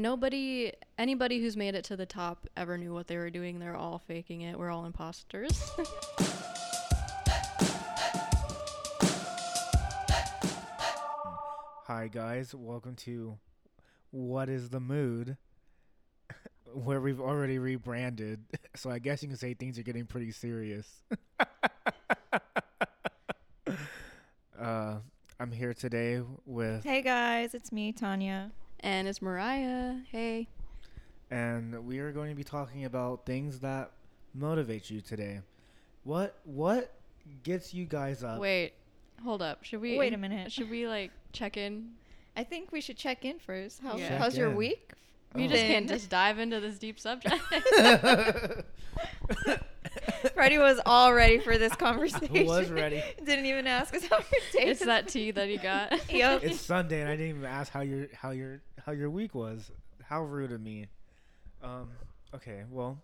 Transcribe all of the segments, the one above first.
Nobody, anybody who's made it to the top ever knew what they were doing. They're all faking it. We're all imposters. Hi guys, welcome to What is the Mood? Where we've already rebranded. So I guess you can say things are getting pretty serious. uh I'm here today with Hey guys, it's me, Tania. And it's Mariah. Hey. and we are going to be talking about things that motivate you today. What what gets you guys up? Wait, hold up. Should we Wait a minute. Should we like check in? I think we should check in first. How, Yeah. How's your Check in. week? We Oh. just can't just dive into this deep subject. Freddy was all ready for this conversation. Who was ready? Didn't even ask us how our day it's that tea that you got. Yep. it's Sunday and I didn't even ask how your how your how your week was. How rude of me. Um okay, well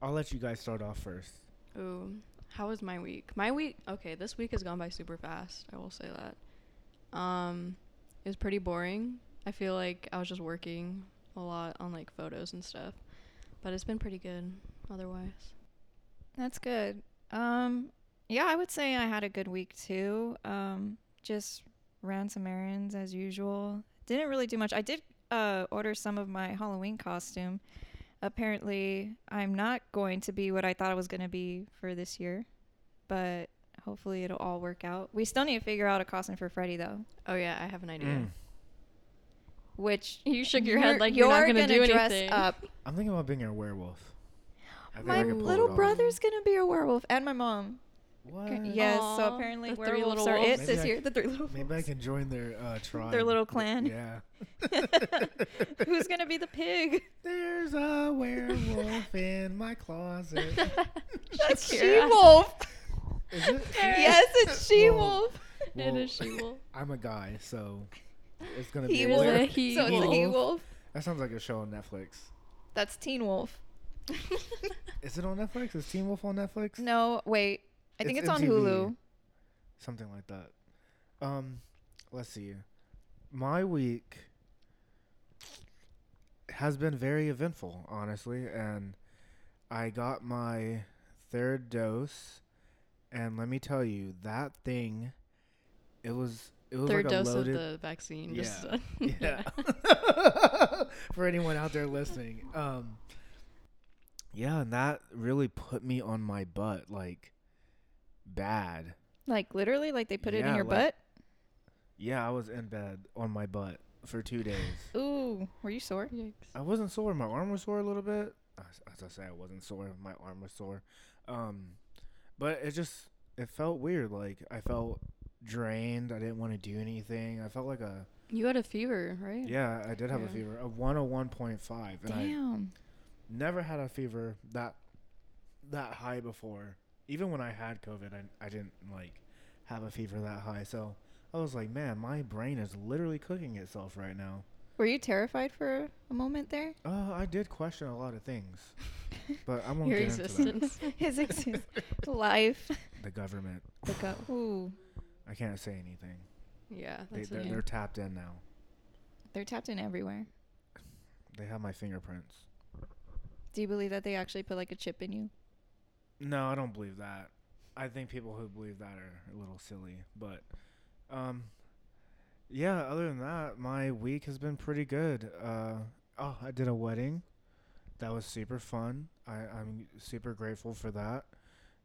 I'll let you guys start off first. Ooh, how was my week? My week, okay, this week has gone by super fast. I will say that. Um, it was pretty boring. I feel like I was just working a lot on like photos and stuff, but it's been pretty good otherwise. That's good. Um, yeah, I would say I had a good week too. Um, just ran some errands as usual. Didn't really do much. I did uh, order some of my Halloween costume. Apparently, I'm not going to be what I thought I was going to be for this year, but hopefully it'll all work out. We still need to figure out a costume for Freddy though, Oh yeah, I have an idea. Mm. which You shook your head like you're, not gonna, do dress anything. up. I'm thinking about being a werewolf. I My I little brother's gonna be a werewolf, and my mom. What? Okay, Yes, so apparently the three little are wolves. it Maybe this I year. The three little Maybe I can join their uh tribe. Their little clan. Yeah. Who's gonna be the pig? There's a werewolf in my closet. That's Shakira. she wolf. Is it? yes, it's she wolf. it Well, is she wolf. I'm a guy, so it's gonna He be It is a a wolf. were- he so it's a he wolf. wolf. That sounds like a show on Netflix. That's Teen Wolf. Is it on Netflix? Is Teen Wolf on Netflix? No, wait. I think It's it's, on Hulu. Something like that. Um, let's see. My week has been very eventful, honestly, and I got my third dose, and let me tell you, that thing, it was it was Third like a dose loaded, of the vaccine. Just Yeah. yeah. For anyone out there listening, um, yeah, and that really put me on my butt, like bad. Like literally, like they put it in Yeah, your like- Yeah, I was in bed on my butt for two days. Ooh, were you sore? Yikes. I wasn't sore. My arm was sore a little bit. As, as I say, I wasn't sore. My arm was sore. Um, but it just it felt weird. Like I felt drained. I didn't want to do anything. I felt like a You had a fever, right? yeah. I did have a Yeah. fever of one hundred one point five, and I Damn. Never had a fever that that high before. Even when I had COVID, I I didn't like have a fever that high. So I was like, man, my brain is literally cooking itself right now. Were you terrified for a moment there? Uh, I did question a lot of things, but I won't Your get into existence. His ex- life. The government. The go- Ooh, I can't say anything. yeah, They, they're, they're tapped in now. they're tapped in everywhere. They have my fingerprints. Do you believe that they actually put like a chip in you? No, I don't believe that. I think people who believe that are a little silly. But, um, yeah. Other than that, my week has been pretty good. Uh, oh, I did a wedding. That was super fun. I, I'm super grateful for that.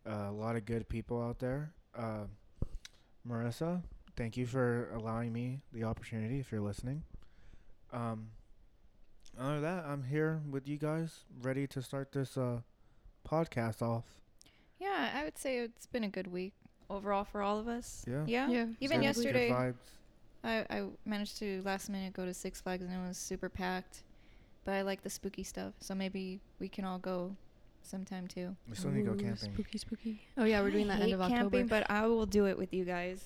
Uh, a lot of good people out there. Uh, Marissa, thank you for allowing me the opportunity. If you're listening. Um, other than that, I'm here with you guys, ready to start this uh podcast off. Yeah, I would say it's been a good week overall for all of us. Yeah. Yeah. Yeah, Even Good- yesterday, vibes. I, I managed to last minute go to Six Flags and it was super packed. But I like the spooky stuff, so maybe we can all go sometime too. We still need to go camping. Spooky, spooky. Oh yeah, we're doing I that end hate of October. camping, but I will do it with you guys.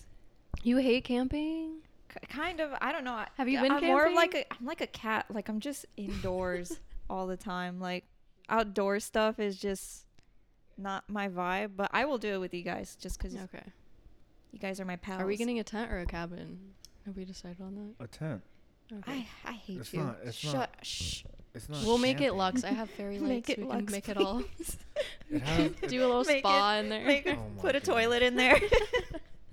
you hate camping? K- kind of. I don't know. Have you been I'm more of like a I'm like a cat. Like I'm just indoors all the time. Like outdoor stuff is just not my vibe. But I will do it with you guys just because Okay. you guys are my pals. Are we getting a tent or a cabin? Have we decided on that? A tent. Okay. I I hate It's you. not- it's Shut. not- Shh. It's not. we'll make it camping. Lux. I have fairy Make lights. it we Lux, can make it all. It has, it- Do a little spa it- in there. Make Oh a, put a goodness. toilet in there.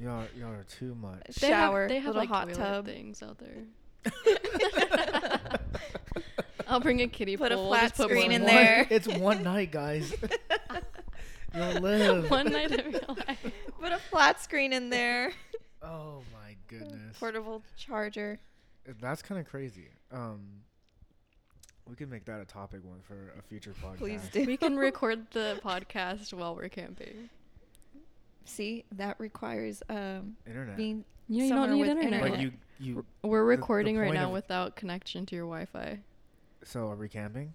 Y'all, y'all are too much. They have- Shower. They have, little like hot tub. things out there. I'll bring a kiddie Put a pool. flat just put screen more in water. there. It's one night, guys. You'll live. One night of your life. Put a flat screen in there. Oh my goodness. Portable charger. That's kind of crazy. Um, we could make that a topic one for a future podcast. Please do. We can record the podcast while we're camping. See, that requires um Internet. being Yeah, you somewhere don't need with internet. but you, you. We're the recording right now without connection to your Wi-Fi. So are we camping?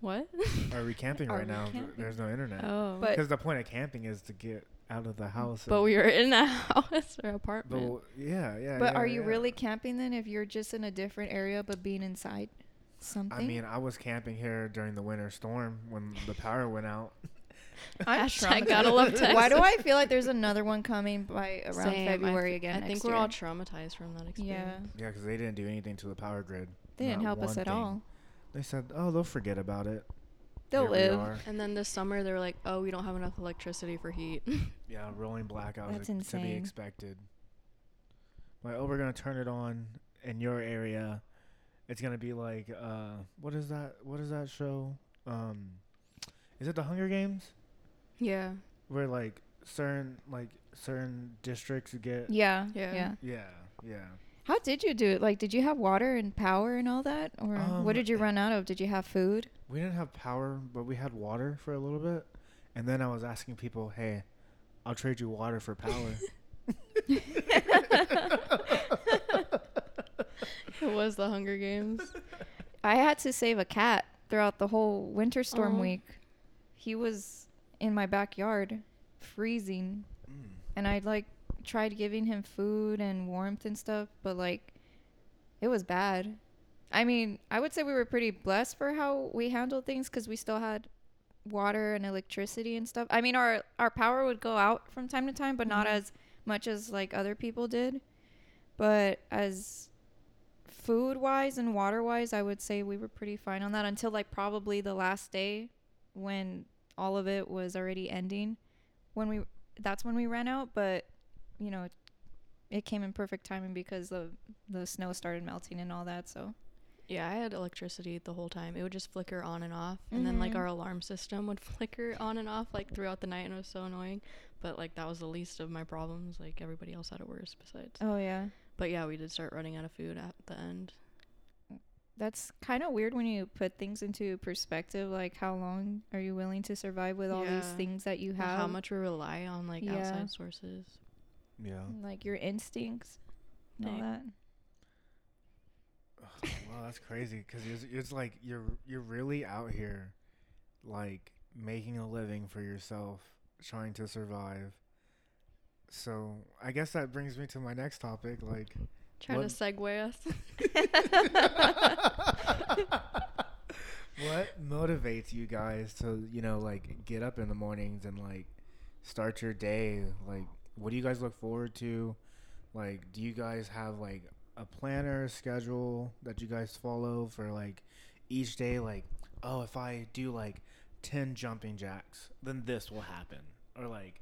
What? Are we camping right we now? Camping? There's no internet. oh. But- Because the point of camping is to get out of the house. but we were in a house or apartment. Well, yeah, yeah. But yeah, are you yeah. really camping then if you're just in a different area but being inside something? I mean, I was camping here during the winter storm when the power went out. I'm Hashtag traumatized. gotta love Texas. Why do I feel like there's another one coming by around Same. I February th- again? I think we're year? all traumatized from that experience. Yeah, Yeah, because they didn't do anything to the power grid. they didn't Not help us at thing. all. They said, "Oh, they'll forget about it." They'll Here live. And then this summer they were like, "Oh, we don't have enough electricity for heat." Yeah, rolling blackouts That's are to be expected. Like, oh, we're gonna turn it on in your area. It's gonna be like, uh, what is that? What is that show? Um, is it the Hunger Games? Yeah. Where like certain like certain districts get. Yeah, Yeah. yeah. Yeah, yeah. How did you do it? Like, did you have water and power and all that, or Um, what did you run out of? Did you have food? We didn't have power, but we had water for a little bit. And then I was asking people, "Hey, I'll trade you water for power." It was the Hunger Games. I had to save a cat throughout the whole winter storm Aw. week. He was in my backyard, freezing, Mm. and I like tried giving him food and warmth and stuff, but like it was bad. I mean, I would say we were pretty blessed for how we handled things because we still had water and electricity and stuff. I mean, our our power would go out from time to time, but not Mhm. as much as like other people did. But as food wise and water wise, I would say we were pretty fine on that until like probably the last day when all of it was already ending. When we that's when we ran out, but you know, it, it came in perfect timing because the the snow started melting and all that. So Yeah, I had electricity the whole time. It would just flicker on and off, and then like Mhm. our alarm system would flicker on and off like throughout the night, and it was so annoying. But like that was the least of my problems. Like everybody else had it worse besides. oh yeah, But yeah, we did start running out of food at the end. That's kind of weird when you put things into perspective. Like how long are you willing to survive with all these things that you And have? How much we rely on like Yeah. outside sources. Yeah. like your instincts and all Dang. that. Wow, that's crazy because it's, it's like you're you're really out here, like making a living for yourself, trying to survive. So I guess that brings me to my next topic, like Trying What- to segue us. what motivates you guys to you know like get up in the mornings and like start your day? Like, what do you guys look forward to? Like, do you guys have like a planner schedule that you guys follow for like each day? Like, oh, if I do like ten jumping jacks, then this will happen, or like,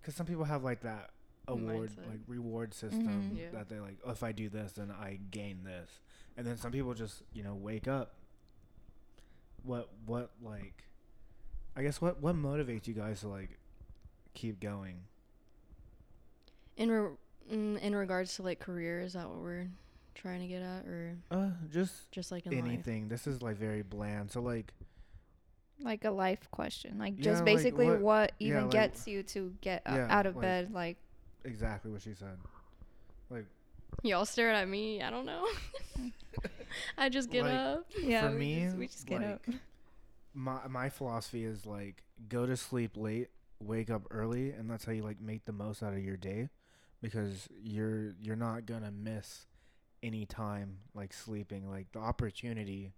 because some people have like that award Mindset. like reward system Mhm. Yeah. that they like oh, if i do this then i gain this and then some people just you know wake up what what like i guess what what motivates you guys to like keep going In re- mm, in regards to like career, is that what we're trying to get at, or uh just just like in life? anything this is like very bland so like like a life question like Yeah, just like basically what- what, yeah, even like- gets you to get Yeah, out of like- bed like exactly what she said like Y'all staring at me. I don't know. I just get Like, up. yeah for we me just, we just get up my my philosophy is like go to sleep late wake up early and that's how you like make the most out of your day because you're you're not gonna miss any time like sleeping like the opportunity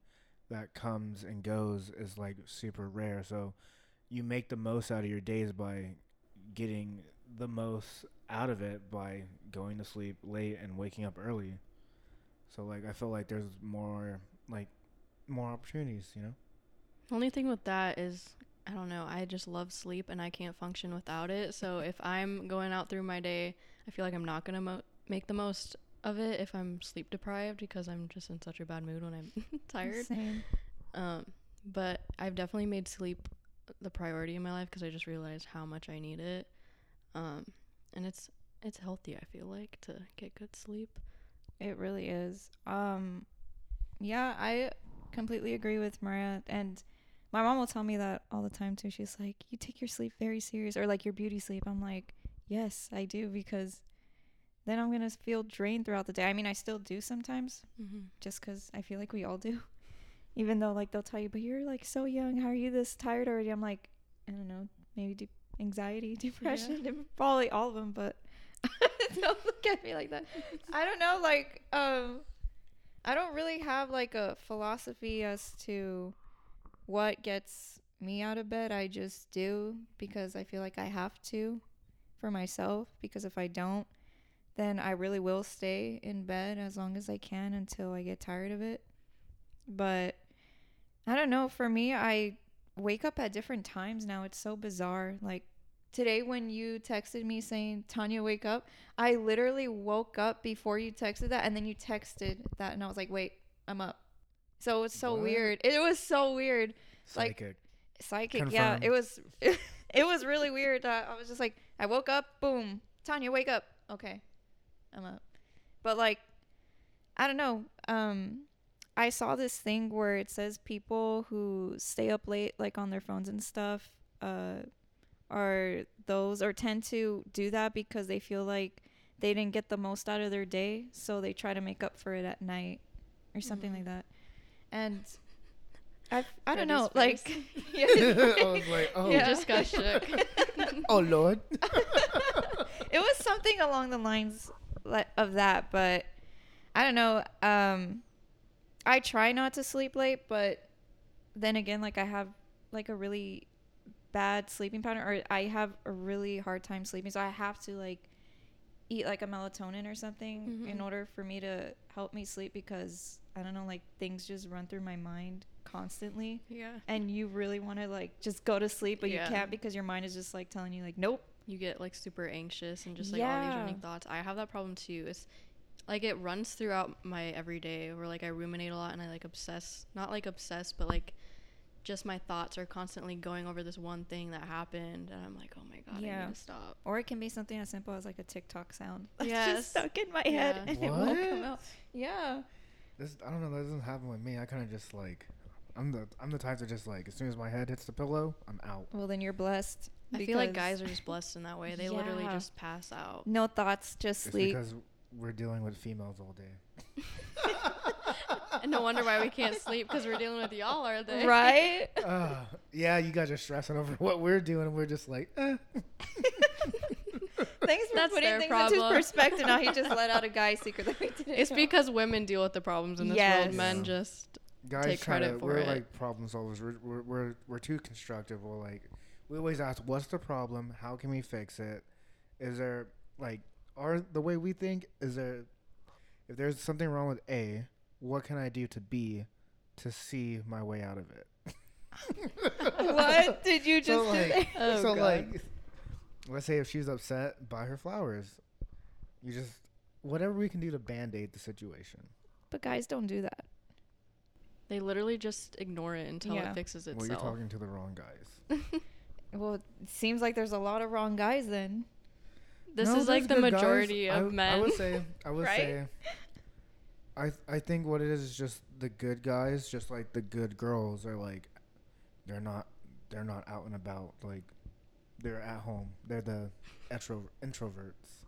that comes and goes is like super rare so you make the most out of your days by getting the most out of it by going to sleep late and waking up early So like I feel like there's more like more opportunities, you know. The only thing with that is I don't know. I just love sleep and I can't function without it. So if I'm going out through my day, I feel like I'm not gonna mo- make the most of it if I'm sleep deprived because I'm just in such a bad mood when I'm tired. Same. Um, but I've definitely made sleep the priority in my life because I just realized how much I need it. Um, and it's it's healthy. I feel like to get good sleep. It really is. Um, yeah, I completely agree with Mariah, and my mom will tell me that all the time too. She's like, "You take your sleep very serious, or like your beauty sleep." I'm like, "Yes, I do," because then I'm gonna feel drained throughout the day. I mean, I still do sometimes, Mm-hmm. just because I feel like we all do. Even though like they'll tell you, but you're like so young. How are you this tired already? I'm like, I don't know, maybe de- anxiety, depression, dem- probably all of them. But don't look at me like that. I don't know. Like, um, I don't really have like a philosophy as to what gets me out of bed. I just do because I feel like I have to for myself. Because if I don't, then I really will stay in bed as long as I can until I get tired of it. But I don't know. For me, I wake up at different times now. It's so bizarre. Like today, when you texted me saying, Tania, wake up, I literally woke up before you texted that. And then you texted that. And I was like, wait, I'm up. So it's so What? weird. It was so weird. Like- Psychic. Psychic. Yeah. It Confirmed. was, it was really weird. Uh, I was just like, I woke up, boom, Tania, wake up. Okay. I'm up. But like, I don't know. Um, I saw this thing where it says people who stay up late, like on their phones and stuff, uh, are those or tend to do that because they feel like they didn't get the most out of their day, so they try to make up for it at night or something Mhm. like that. And I, I don't know, face. like, yeah, I was like, oh, Yeah. just got shook. oh lord. it was something along the lines of that, but I don't know. Um, I try not to sleep late, but then again, like I have like a really bad sleeping pattern, or I have a really hard time sleeping, so I have to like eat like a melatonin or something in Mhm. order for me to help me sleep because I don't know, like things just run through my mind constantly. yeah. And you really want to like just go to sleep, but Yeah. you can't because your mind is just like telling you like, nope. you get like super anxious and just like all these running thoughts. I have that problem too. It's like it runs throughout my everyday where like I ruminate a lot and I like obsess, not like obsess, but like just my thoughts are constantly going over this one thing that happened and I'm like, "Oh my god, I Yeah. need to stop." Or it can be something as simple as like a TikTok sound. That's Yes. just stuck in my Yeah. head and it won't come out. Yeah. This I don't know. That doesn't happen with me. I kind of just like, I'm the I'm the type to just like as soon as my head hits the pillow, I'm out. Well, then you're blessed. I feel like guys are just blessed in that way. They literally just pass out. no thoughts, just It's sleep. because we're dealing with females all day. and no wonder why we can't sleep because we're dealing with y'all, are they? Right? uh, yeah, you guys are stressing over what we're doing, and we're just like, eh. Thanks for That's putting their things into perspective. Now he just let out a guy secret that we didn't It's know. because women deal with the problems in this Yes. world. Men Yeah. just guys Take try to credit for we're it. like problem solvers we're, we're we're we're too constructive we're like we always ask what's the problem how can we fix it is there like are the way we think is there if there's something wrong with a what can i do to be to see my way out of it what did you just so oh, like. Oh, so God. like let's say if she's upset buy her flowers you just whatever we can do to band-aid the situation But guys don't do that. they literally just ignore it until Yeah. it fixes itself well itself. you're talking to the wrong guys Well, it seems like there's a lot of wrong guys then. this No, is like the good guys. majority I of w- men. I would say, I would Right? say, I th- I think what it is is just the good guys, just like the good girls are like, they're not they're not out and about like, they're at home. They're the extro introverts,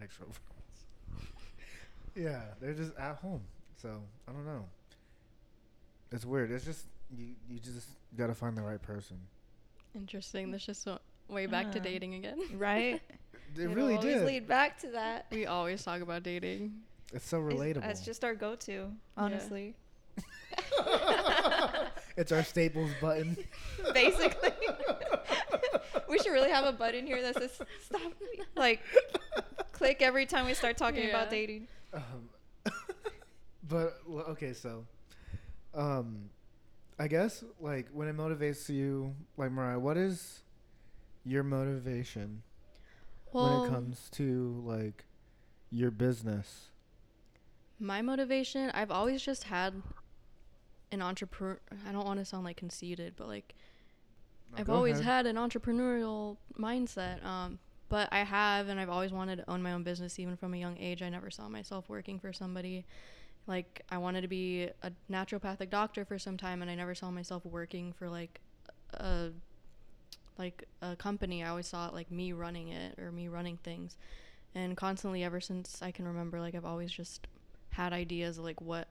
extroverts. yeah, they're just at home. So I don't know. It's weird. It's just you you just gotta find the right person. Interesting. This just went way back to Uh. dating again. Right? It It'll really always did. lead back to that. We always talk about dating. It's so It's- relatable. That's just our go-to, honestly. it's our staples button. Basically. we should really have a button here that says stop. Like, click every time we start talking about dating. Um, but l- okay, so, um, I guess like when it motivates you, like Mariah, what is your motivation Well, when it comes to like your business? My motivation, I've always just had an entrepreneur. I don't want to sound like conceited, but like No, I've always ahead. had an entrepreneurial mindset. Um, but I have, and I've always wanted to own my own business, even from a young age. I never saw myself working for somebody. Like I wanted to be a naturopathic doctor for some time, and I never saw myself working for like a like a company. I always saw it like me running it or me running things, and constantly ever since I can remember, like I've always just had ideas of, like what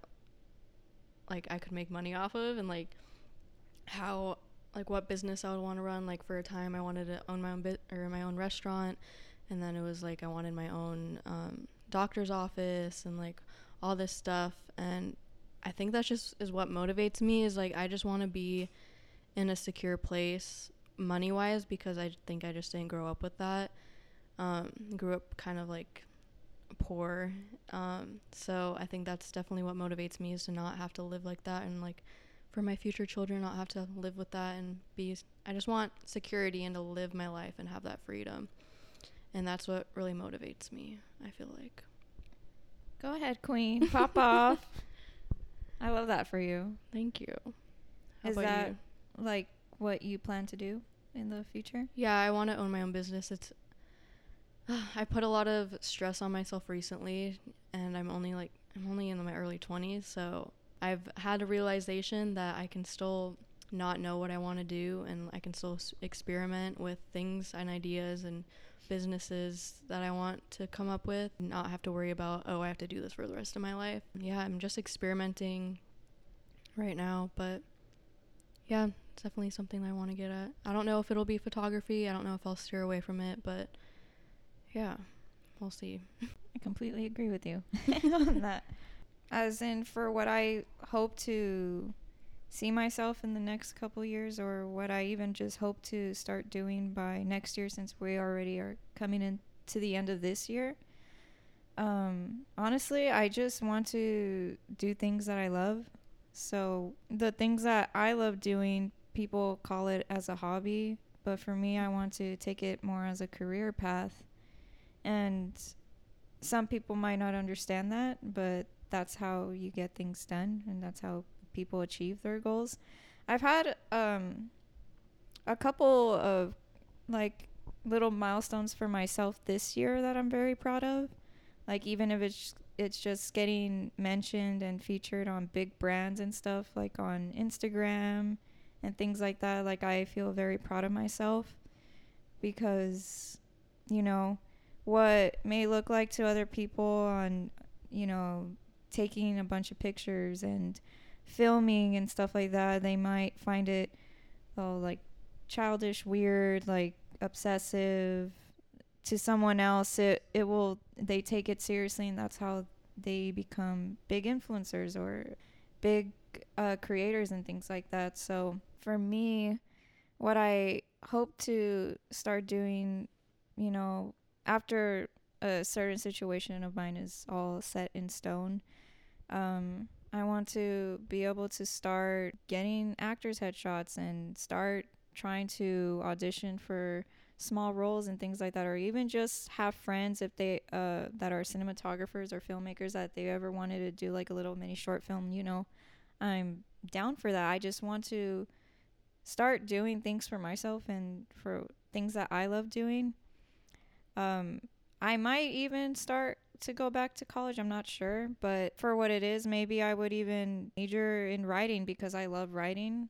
like I could make money off of, and like how like what business I would want to run. Like for a time, I wanted to own my own bit or my own restaurant, and then it was like I wanted my own um, doctor's office and like all this stuff. And I think that just is what motivates me. Is like I just want to be in a secure place money wise because I think I just didn't grow up with that. Um, grew up kind of like poor. Um, so I think that's definitely what motivates me is to not have to live like that and like for my future children not have to live with that and be I just want security and to live my life and have that freedom. And that's what really motivates me, I feel like. Go ahead, Queen. Pop off. I love that for you. Thank you. How Is that you? like what you plan to do in the future? Yeah, I want to own my own business. It's I put a lot of stress on myself recently and I'm only like I'm only in my early 20s, so I've had a realization that I can still not know what I want to do and I can still experiment with things and ideas and businesses that I want to come up with not have to worry about oh I have to do this for the rest of my life. Yeah, I'm just experimenting right now, but yeah, it's definitely something I want to get at. I don't know if it'll be photography. I don't know if I'll steer away from it, but yeah, we'll see. I completely agree with you on that. As in, for what I hope to see myself in the next couple years, or what I even just hope to start doing by next year, since we already are coming in to the end of this year. Um, honestly, I just want to do things that I love. So the things that I love doing, people call it as a hobby, but for me, I want to take it more as a career path. And some people might not understand that, but that's how you get things done and that's how people achieve their goals. I've had um a couple of like little milestones for myself this year that I'm very proud of. Like even if it's it's just getting mentioned and featured on big brands and stuff like on Instagram and things like that, like I feel very proud of myself because you know, what may look like to other people on, you know, taking a bunch of pictures and filming and stuff like that, they might find it, oh, like childish, weird, like obsessive. To someone else, it it will they take it seriously, and that's how they become big influencers or big uh, creators and things like that. So for me, what I hope to start doing, you know, after a certain situation of mine is all set in stone, um, I want to be able to start getting actors' headshots and start trying to audition for small roles and things like that, or even just have friends if they uh, that are cinematographers or filmmakers that they ever wanted to do like a little mini short film. You know, I'm down for that. I just want to start doing things for myself and for things that I love doing. Um, I might even start to go back to college. I'm not sure, but for what it is, maybe I would even major in writing because I love writing.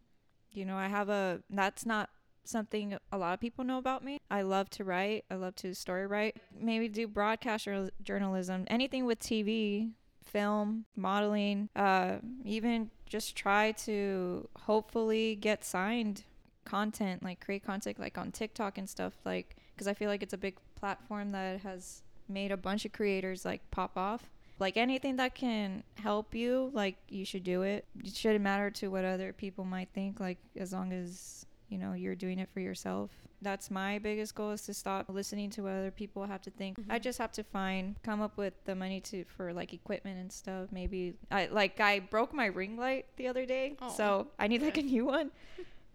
You know, I have a that's not something a lot of people know about me. I love to write. I love to story write. Maybe do broadcast jour- journalism, anything with TV, film, modeling, uh, even just try to hopefully get signed content, like create content like on TikTok and stuff, like because I feel like it's a big platform that has made a bunch of creators like pop off. Like anything that can help you, like you should do it. It shouldn't matter to what other people might think. Like as long as you know you're doing it for yourself that's my biggest goal is to stop listening to what other people have to think i Mhm. just have to find come up with the money to for like equipment and stuff maybe i like i broke my ring light the other day Aw. so i need like a new one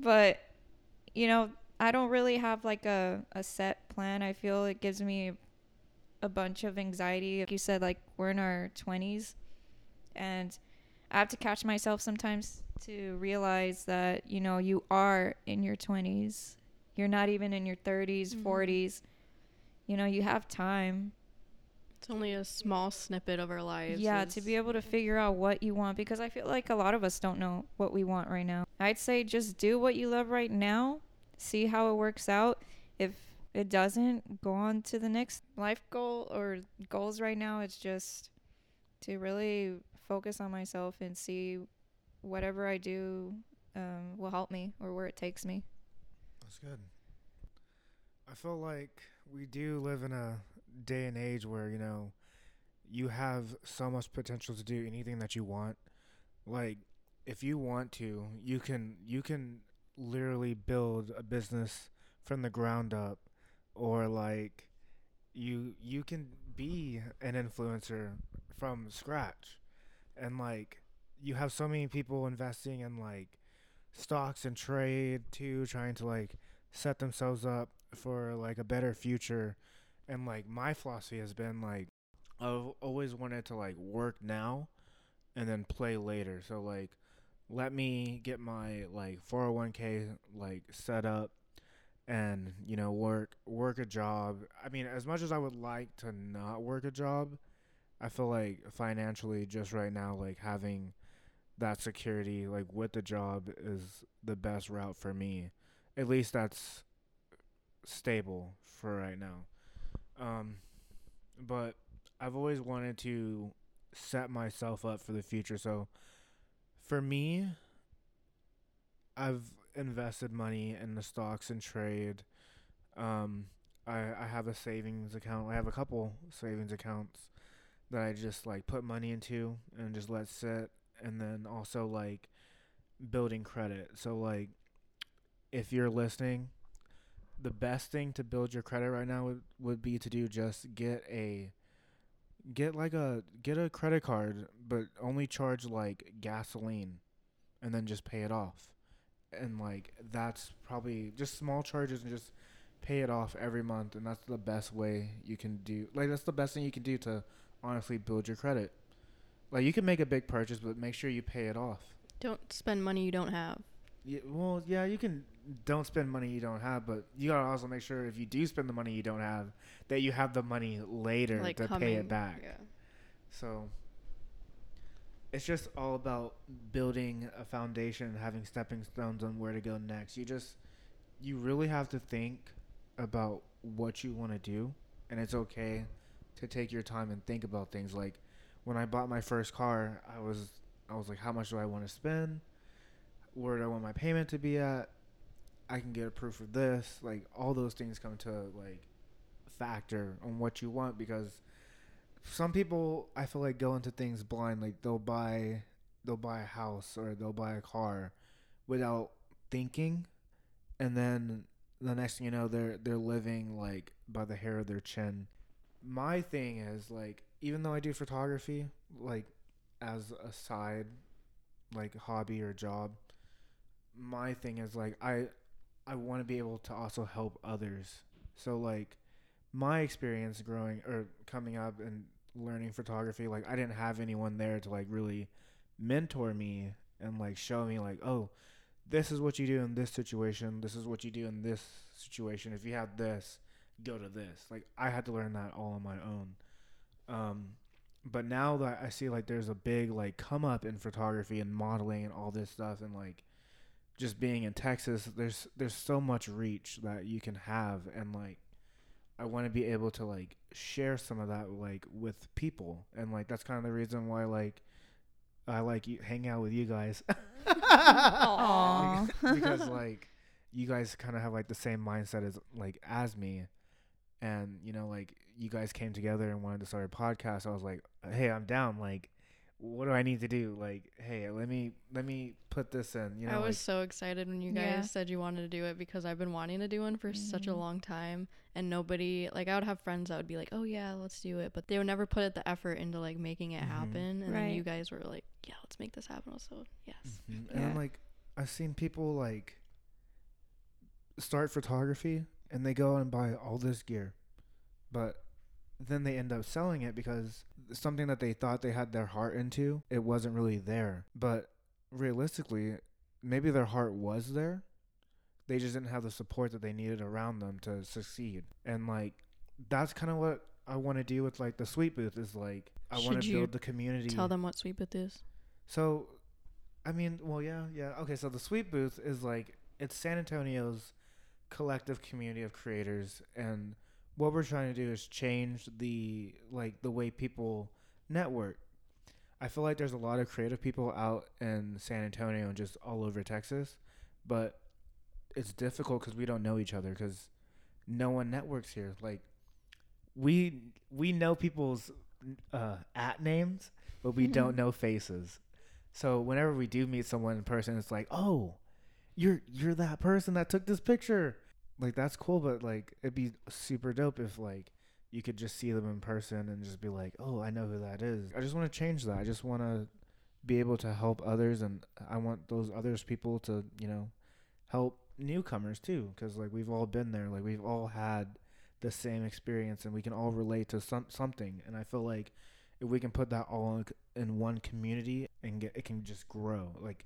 but you know i don't really have like a, a set plan i feel it gives me a bunch of anxiety. Like you said like we're in our 20s and i have to catch myself sometimes to realize that you know you are in your 20s you're not even in your 30s Mhm. 40s you know you have time. It's only a small snippet of our lives. yeah to be able to figure out what you want because i feel like a lot of us don't know what we want right now. I'd say just do what you love right now see how it works out. If it doesn't go on to the next life goal or goals right now it's just to really focus on myself and see whatever i do um, will help me or where it takes me That's good. I feel like we do live in a day and age where, you know, you have so much potential to do anything that you want. Like if you want to, you can you can literally build a business from the ground up or like you you can be an influencer from scratch. And like you have so many people investing in like stocks and trade too, trying to like set themselves up for like a better future. And like my philosophy has been like I've always wanted to like work now and then play later. So like let me get my like 401k like set up and you know work work a job. I mean as much as I would like to not work a job, I feel like financially just right now like having that security like with the job is the best route for me. At least that's stable for right now. Um but I've always wanted to set myself up for the future. So for me, I've invested money in the stocks and trade. Um I I have a savings account. I have a couple savings accounts that I just like put money into and just let sit and then also like building credit. So like if you're listening, the best thing to build your credit right now would, would be to do just get a get like a get a credit card but only charge like gasoline and then just pay it off. And like that's probably just small charges and just pay it off every month and that's the best way you can do like that's the best thing you can do to honestly build your credit. Like you can make a big purchase but make sure you pay it off. Don't spend money you don't have. Yeah, well, yeah, you can don't spend money you don't have, but you gotta also make sure if you do spend the money you don't have, that you have the money later like to coming. pay it back. Yeah. So it's just all about building a foundation having stepping stones on where to go next. You just you really have to think about what you want to do, and it's okay to take your time and think about things. Like when I bought my first car, I was I was like, how much do I want to spend? Where do I want my payment to be at? I can get approved for this. Like all those things come to like factor on what you want because some people I feel like go into things blind. Like they'll buy they'll buy a house or they'll buy a car without thinking, and then the next thing you know, they're they're living like by the hair of their chin. My thing is like even though I do photography, like as a side like hobby or job, my thing is like I I want to be able to also help others. So like my experience growing or coming up and learning photography, like I didn't have anyone there to like really mentor me and like show me like, oh, this is what you do in this situation, this is what you do in this situation. If you have this, go to this. Like I had to learn that all on my own. Um but now that I see like there's a big like come up in photography and modeling and all this stuff and like just being in Texas, there's there's so much reach that you can have and like I want to be able to like share some of that like with people. And like that's kind of the reason why like I like you hang out with you guys. Because like you guys kind of have like the same mindset as like as me. And you know like you guys came together and wanted to start a podcast. I was like hey I'm down. Like what do I need to do? Like, hey, let me let me put this in. You know, I was like, so excited when you guys Yeah. said you wanted to do it because I've been wanting to do one for such a Mhm. long time and nobody like I would have friends that would be like, "Oh yeah, let's do it," but they would never put the effort into like making it Mhm. happen. And then you guys were like, "Yeah, let's make this happen." Also, yes, Mhm. And I'm like, I've seen people like start photography and they go and buy all this gear, but then they end up selling it because something that they thought they had their heart into, it wasn't really there. But realistically, maybe their heart was there. They just didn't have the support that they needed around them to succeed. And like that's kind of what I want to do with like the sweet booth is like I want to build the community. tell them what Sweet Booth is. So, I mean, well, yeah, yeah. Okay, so the Sweet Booth is like it's San Antonio's collective community of creators, and what we're trying to do is change the like the way people network. I feel like there's a lot of creative people out in San Antonio and just all over Texas, but it's difficult because we don't know each other because no one networks here. Like we we know people's uh, at names, but we don't know faces. So whenever we do meet someone in person, it's like, oh, you're you're that person that took this picture. Like that's cool, but like it'd be super dope if like you could just see them in person and just be like, oh, I know who that is. I just want to change that. I just want to be able to help others, and I want those others people to you know help newcomers too, because like we've all been there. Like we've all had the same experience, and we can all relate to some something. And I feel like if we can put that all in, one community and get it can just grow. Like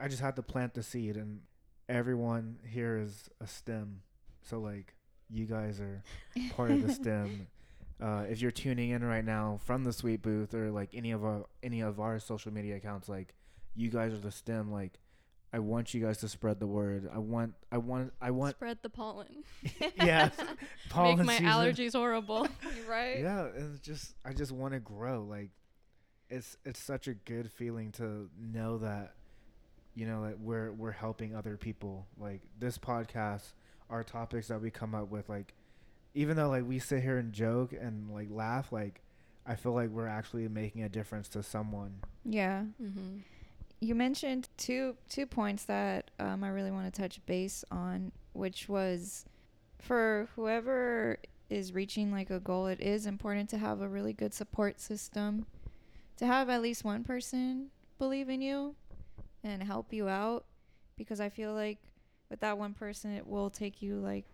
I just had to plant the seed, and everyone here is a stem. So like you guys are part of the stem. Uh, if you're tuning in right now from the Sweet Booth or like any of our any of our social media accounts, like you guys are the stem. Like I want you guys to spread the word. I want I want I want Spread the pollen. yeah, pollen Make my season. allergies horrible. right? Yeah, and it's just I just want to grow. Like it's it's such a good feeling to know that you know that we're we're helping other people. Like this podcast, our topics that we come up with, like even though like we sit here and joke and like laugh, like I feel like we're actually making a difference to someone. Yeah. mm-hmm. You mentioned two two points that um, I really want to touch base on, which was for whoever is reaching like a goal, it is important to have a really good support system, to have at least one person believe in you and help you out, because I feel like with that one person, it will take you like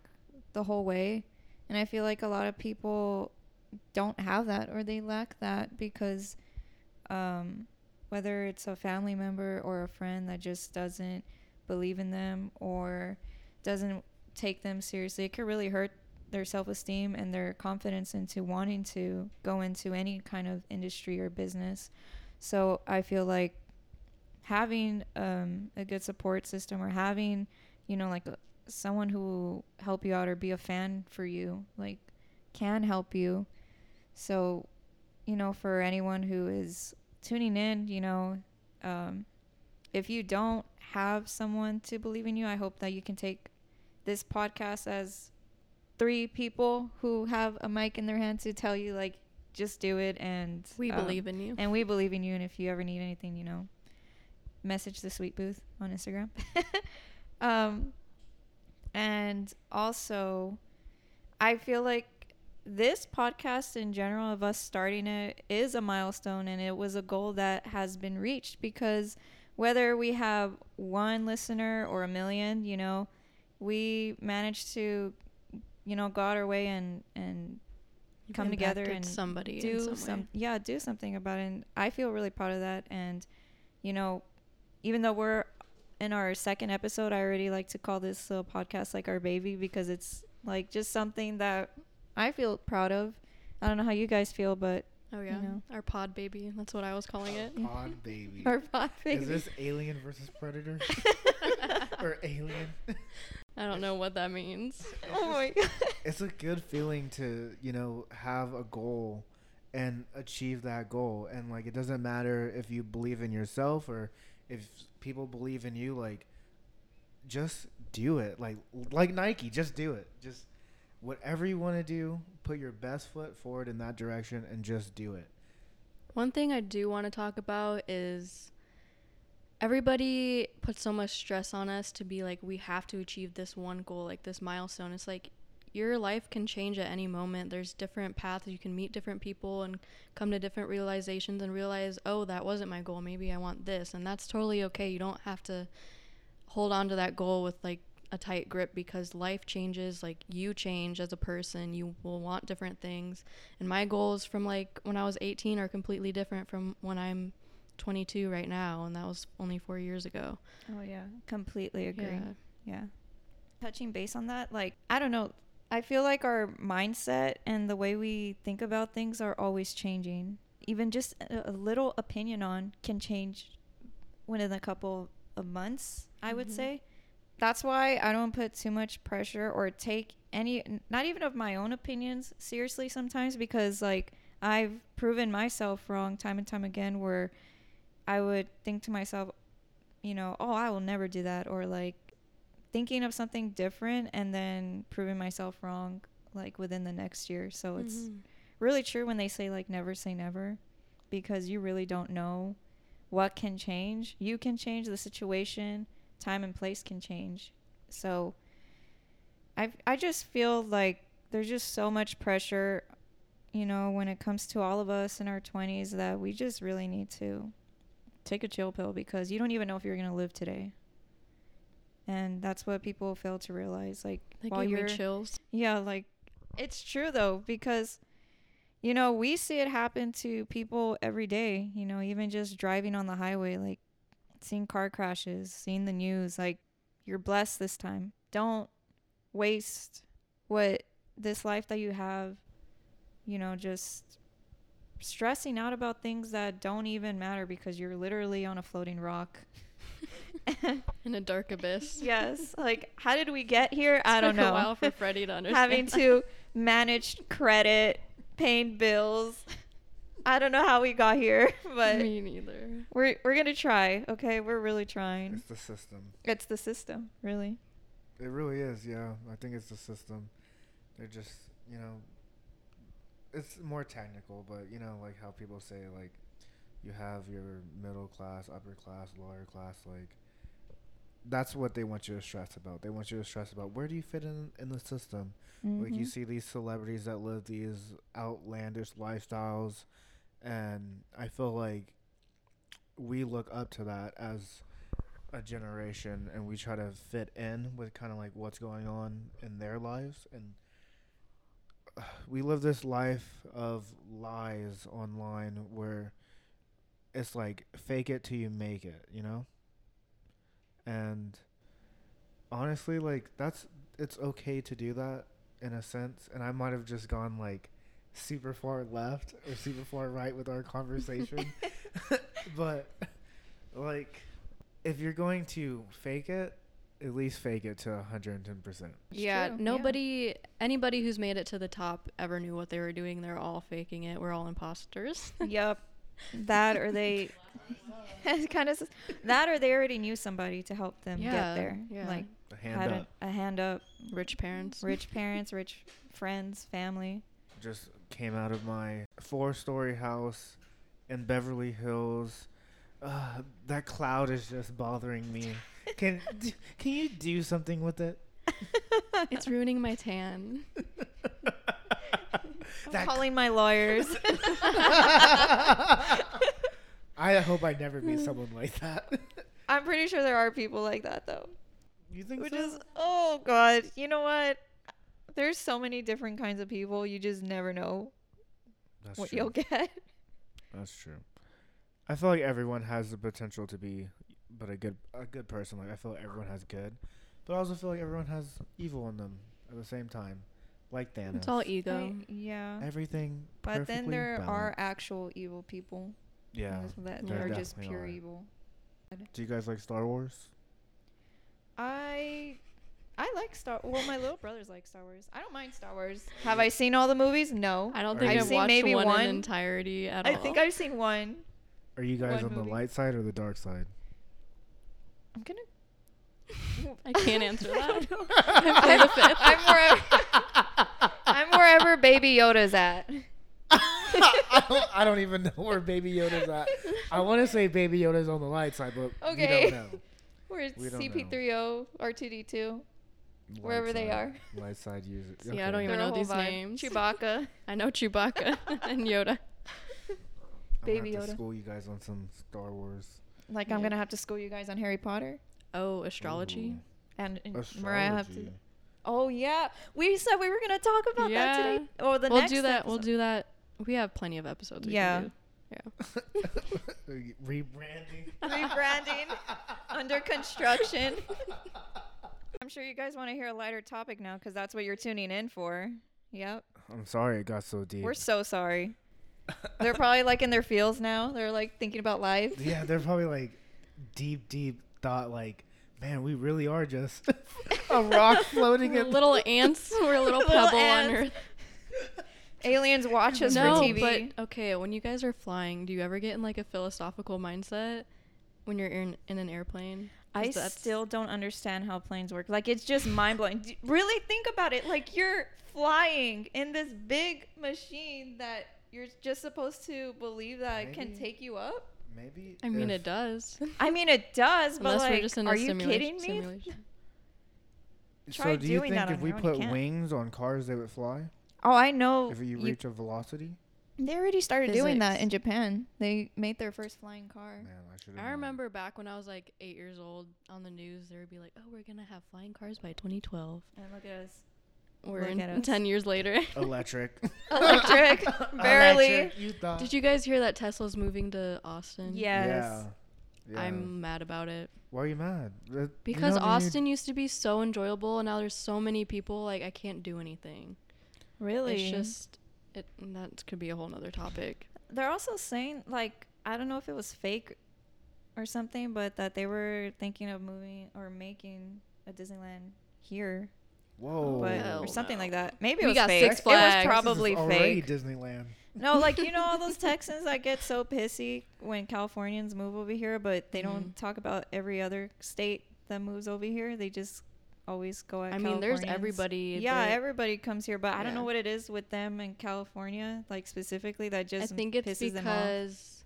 the whole way, and I feel like a lot of people don't have that or they lack that because um whether it's a family member or a friend that just doesn't believe in them or doesn't take them seriously, it could really hurt their self esteem and their confidence into wanting to go into any kind of industry or business. So I feel like having um, a good support system or having, you know, like a, someone who will help you out or be a fan for you, like can help you. So, you know, for anyone who is tuning in, you know, um, if you don't have someone to believe in you, I hope that you can take this podcast as three people who have a mic in their hand to tell you, like, just do it. And We um, believe in you. and we believe in you. And if you ever need anything, you know, message the Sweet Booth on Instagram. um, and also, I feel like this podcast in general of us starting it is a milestone and it was a goal that has been reached because whether we have one listener or a million, you know, we managed to, you know, go out our way and, and You've come together and somebody do some, some, yeah do something about it. And i feel really proud of that. And you know even though we're in our second episode i already like to call this little podcast like our baby because it's like just something that i feel proud of i don't know how you guys feel but Oh yeah, know. our pod baby. That's what I was calling it. Pod baby. our pod baby Is this Alien versus Predator or Alien? I don't know what that means. oh my god it's a good feeling to you know have a goal and achieve that goal and like it doesn't matter if you believe in yourself or if people believe in you like just do it. Like like nike just do it. Just whatever you want to do put your best foot forward in that direction and just do it. One thing I do want to talk about is everybody puts so much stress on us to be like we have to achieve this one goal, like this milestone. It's like your life can change at any moment. There's different paths. You can meet different people and come to different realizations and realize, oh, that wasn't my goal. Maybe I want this. And that's totally okay. You don't have to hold on to that goal with like a tight grip because life changes. Like you change as a person. You will want different things. And my goals from like when I was 18 are completely different from when I'm 22 right now. And that was only four years ago. Oh yeah, completely agree. Yeah. Yeah. Touching base on that, like I don't know, I feel like our mindset and the way we think about things are always changing. Even just a, little opinion on can change within a couple of months, I would Mhm. say. That's why I don't put too much pressure or take any not even of my own opinions seriously sometimes because like I've proven myself wrong time and time again where I would think to myself, you know, oh, I will never do that or like thinking of something different and then proving myself wrong like within the next year. So it's Mhm. really true when they say like never say never because you really don't know what can change. You can change the situation, time and place can change. So I I just feel like there's just so much pressure, you know, when it comes to all of us in our 20s that we just really need to take a chill pill because you don't even know if you're going to live today. And that's what people fail to realize like That while you're chills. yeah, like it's true though because you know, we see it happen to people every day, you know, even just driving on the highway like seeing car crashes, seeing the news, like you're blessed this time. Don't waste what this life that you have, you know, just stressing out about things that don't even matter because you're literally on a floating rock. In a dark abyss. yes, like how did we get here? I It don't took know. A while for Freddy to understand. having to manage credit, paying bills. I don't know how we got here, but me neither. we're we're gonna try. Okay, we're really trying. It's the system. It's the system, really. It really is, yeah. I think it's the system. They're just, you know, it's more technical, but you know, like how people say, like, you have your middle class, upper class, lower class, like, that's what they want you to stress about. They want you to stress about where do you fit in in the system. Like you Mhm. see these celebrities that live these outlandish lifestyles, and I feel like we look up to that as a generation, and we try to fit in with kind of like what's going on in their lives, and we live this life of lies online where it's like fake it till you make it, you know. And honestly, like that's it's okay to do that in a sense, and I might have just gone like super far left or super far right with our conversation. but like if you're going to fake it, at least fake it to 110%. It's yeah, true, yeah. nobody, anybody who's made it to the top ever knew what they were doing. They're all faking it. We're all imposters. Yep. That or they kind of that or they already knew somebody to help them Yeah, get there. yeah. Like A hand had up. A, a hand up, Rich parents. rich parents, rich friends, family. Just came out of my four-story house in Beverly Hills. Uh, that cloud is just bothering me. Can d- can you do something with it? it's ruining my tan. I'm That calling my lawyers. I hope I never meet someone like that. I'm pretty sure there are people like that though. You think Which so? is oh god, you know what? There's so many different kinds of people. You just never know That's what true. you'll get. That's true. I feel like everyone has the potential to be, but a good a good person. Like I feel like everyone has good, but I also feel like everyone has evil in them at the same time, like Thanos. It's all ego. I- yeah. Everything. But then perfectly there are actual evil people. Yeah. That there are just pure are. evil. Do you guys like Star Wars? I I like Star well my little brothers like Star Wars. I don't mind Star Wars. Have I seen all the movies? No. I don't think I've I've seen watched maybe one, one. in entirety at I all. think I've seen one. Are you guys One on movie. the light side or the dark side? I'm gonna I can't answer that. I don't know. I'm the fifth. I'm wherever I'm wherever Baby Yoda's at. I, don't, I don't even know where Baby Yoda's at. I want to say Baby Yoda's on the light side, but Okay. we don't know. Where's We don't know. CP30, R2D2, Wherever Light they are. Light side users. See, I don't even They're know whole these vibe. names. Chewbacca. I know Chewbacca and Yoda. Baby I'm gonna have to Yoda. school you guys on some Star Wars. Like I'm gonna have to school you guys on Harry Potter, Oh, astrology. and, and Ooh, Mariah have to. Astrology. Oh yeah, we said we were gonna talk about that today. Oh, the we'll next do that. We'll do that. We have plenty of episodes. We Yeah. Can do. Rebranding. rebranding under construction. I'm sure you guys want to hear a lighter topic now because that's what you're tuning in for. Yep. I'm sorry it got so deep. We're so sorry. They're probably like in their feels now. They're like thinking about life. yeah, they're probably like deep, deep thought. Like, man, we really are just a rock floating We're in. little ants. We're a little Little pebble on ants. Earth. Aliens watch us no, for TV. but okay. When you guys are flying, do you ever get in like a philosophical mindset when you're in in an airplane? 'Cause I that's- still don't understand how planes work. Like it's just mind blowing. D- Really think about it. Like you're flying in this big machine that you're just supposed to believe that it can Maybe. take you up. Maybe. I mean, if- it does. I mean, it does, but Unless like, we're just in a are you simulation. kidding me? simulation. Try So do you think if we your own, you put can't. wings on cars, they would fly? Oh, I know. if you you- reach a velocity? they already started doing that in Japan. They made their first flying car. Man, I should. I remember back when I was like eight years old on the news, there would be like, "Oh, we're gonna have flying cars by 2012." And look at us. We're Look in us. ten years later. electric. Electric, barely. Electric, you? Did you guys hear that Tesla's moving to Austin? Yes. Yeah. Yeah. I'm mad about it Why are you mad? That- you because don't need- Austin used to be so enjoyable, and now there's so many people. Like I can't do anything. Really? It's just it. That could be a whole nother topic. They're also saying like I don't know if it was fake or something, but that they were thinking of moving or making a Disneyland here, Whoa. but or something like that. Maybe We it was got fake. Six It was probably This is fake. Disneyland. No, like you know all those Texans that get so pissy when Californians move over here, but they don't mm-hmm. talk about every other state that moves over here. They just always go at I mean, there's everybody. Yeah, that- everybody comes here, but I don't know what it is with them in California, like specifically that just I think it's pisses them off. because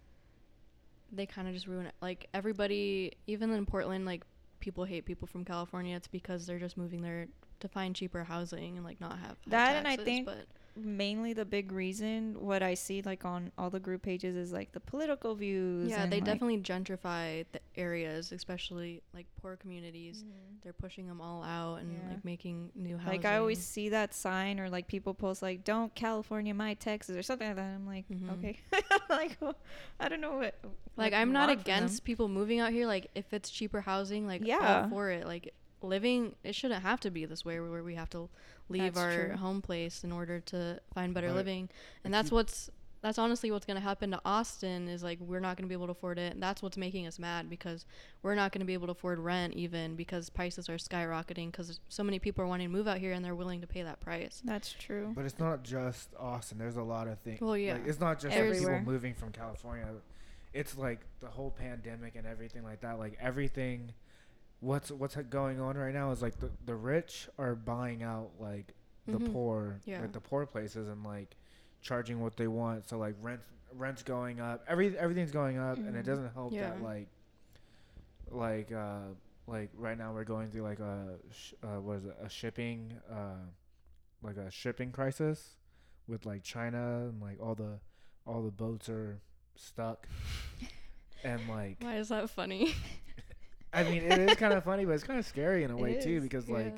they kind of just ruin it. Like everybody, even in Portland, like people hate people from California. It's because they're just moving there to find cheaper housing and like not have That and I think But mainly the big reason what I see like on all the group pages is like the political views. yeah, and, they like- definitely gentrify the areas, especially like poor communities. They're pushing them all out and Yeah. like making new housing. Like I always see that sign or like people post like "Don't California my Texas" or something like that. I'm like, Mhm. okay, like I don't know what. like I'm not want from them. against people moving out here. Like if it's cheaper housing, like Yeah. for it. Like living, it shouldn't have to be this way where we have to leave That's our true. home place in order to find better But living. And that's what's that's honestly what's gonna happen to Austin is like we're not gonna be able to afford it. And that's what's making us mad because we're not gonna be able to afford rent even because prices are skyrocketing because so many people are wanting to move out here and they're willing to pay that price. That's true. But it's not just Austin. There's a lot of things. Well, yeah. Like, it's not just like Everywhere. people moving from California. It's like the whole pandemic and everything like that. Like everything, what's what's going on right now is like the the rich are buying out like the Mhm. poor, Yeah. like the poor places and like charging what they want. So like rent rent's going up. Every everything's going up, and it Mhm. doesn't help that like like uh like right now we're going through like a sh- uh, what is it a shipping uh like a shipping crisis with like China and like all the all the boats are stuck and like Why is that funny? I mean it is kind of funny but it's kind of scary in a way too because like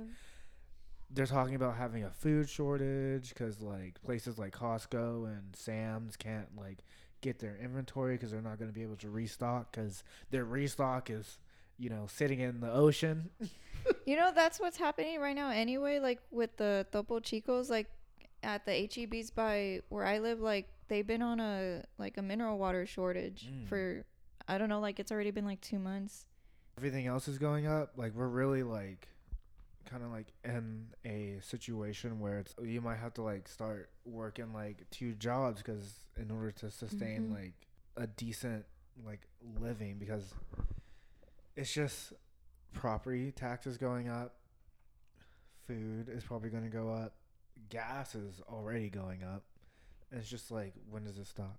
they're talking about having a food shortage because like places like Costco and Sam's can't like get their inventory because they're not going to be able to restock because their restock is you know sitting in the ocean. You know that's what's happening right now anyway. Like with the Topo Chicos, like at the HEBs by where I live, like they've been on a like a mineral water shortage Mm. for I don't know, like it's already been like two months. Everything else is going up. Like we're really like kind of like in a situation where it's you might have to like start working like two jobs because in order to sustain Mhm. like a decent like living because it's just property taxes going up food is probably going to go up gas is already going up And it's just like, when does it stop?